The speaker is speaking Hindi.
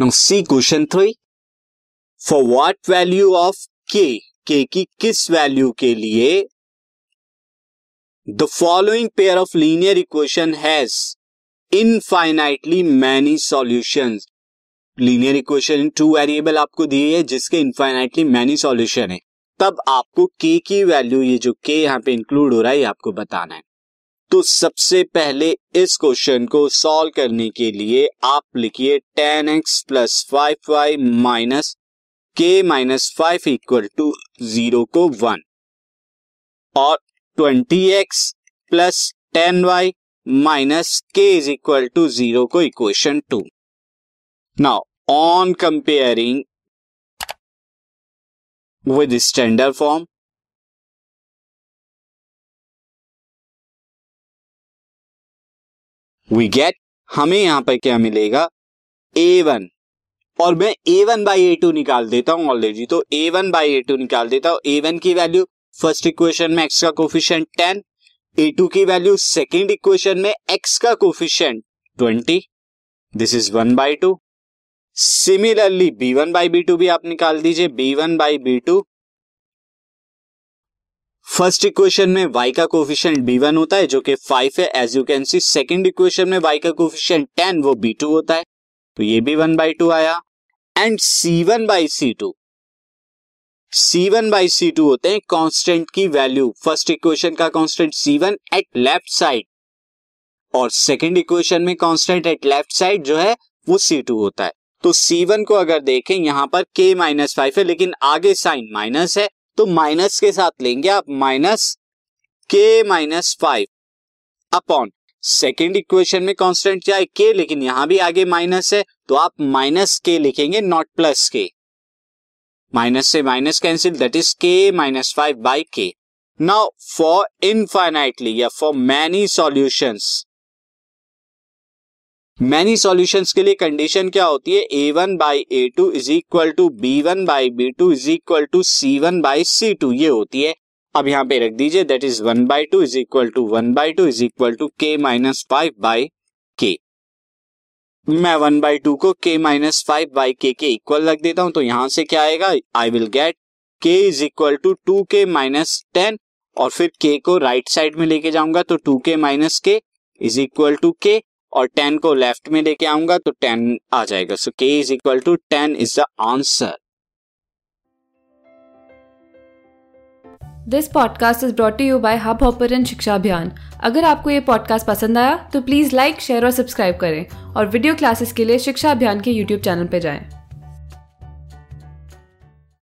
C question three for what value of k k की किस वैल्यू के लिए the following pair of linear equation has infinitely many solutions linear equation two variable आपको दिए है, जिसके इनफाइनाइटली मैनी सॉल्यूशन है। तब आपको के की वैल्यू ये जो के यहाँ पे इंक्लूड हो रहा है, ये आपको बताना है। तो सबसे पहले इस क्वेश्चन को सॉल्व करने के लिए आप लिखिए ten x plus five y minus k minus five equal to zero को वन और twenty x plus ten y minus k is equal to zero को equation two now on comparing with standard form we get हमें यहाँ पर क्या मिलेगा? ए वन और मैं a one by a two निकाल देता हूँ ऑलरेडी तो a one by a two निकाल देता हूँ। ए वन की वैल्यू फ़र्स्ट इक्वेशन में एक्स का कोफिशियंट टेन ए टू की वैल्यू सेकेंड इक्वेशन में एक्स का coefficient twenty this is one by two similarly b one by b two भी आप निकाल दीजिए। B one by b two first equation में y का कोफिशियंट b1 होता है, जो कि 5 है। As you can see second equation में y का कोफिशियंट 10 वो b2 होता है। तो ये भी वन बाई टू आया। And c1 by C two C one by C two होते हैं कांस्टेंट की वैल्यू फ़र्स्ट इक्वेशन का constant c1 at left side और सेकंड इक्वेशन में कांस्टेंट एट लेफ़्ट साइड जो है, वो c2 होता है। तो c1 को अगर देखें, यहाँ पर k माइनस फाइव है, लेकिन आगे साइन माइनस है। तो माइनस के साथ लेंगे आप minus K minus five upon second equation में कांस्टेंट क्या है? के लेकिन यहाँ भी आगे माइनस है तो आप माइनस के लिखेंगे नॉट प्लस के माइनस से minus cancel that is K minus five by K now for infinitely या for many solutions many solutions के लिए कंडीशन क्या होती है? A one by A two is equal to B one by B two is equal to C one by C two ये होती है। अब यहाँ पे रख दीजिए that is one by two is equal to one by two is equal to K minus five by K मैं वन बाई टू को के माइनस फाइव बाई के के इक्वल रख देता हूँ तो यहाँ से क्या आएगा? I will get K is equal to two K minus ten और फिर के को राइट right साइड में लेके जाऊँगा तो टू के minus k is equal to के और टेन को लेफ़्ट में लेके आऊँगा तो टेन आ जाएगा। So K is equal to ten is the answer this podcast is brought you by Hubhopper शिक्षा अभियान अगर आपको ये पॉडकास्ट पसंद आया तो प्लीज़ लाइक शेयर और सब्सक्राइब करें। और वीडियो क्लासेस के लिए शिक्षा अभियान के यूट्यूब चैनल पर जाएँ।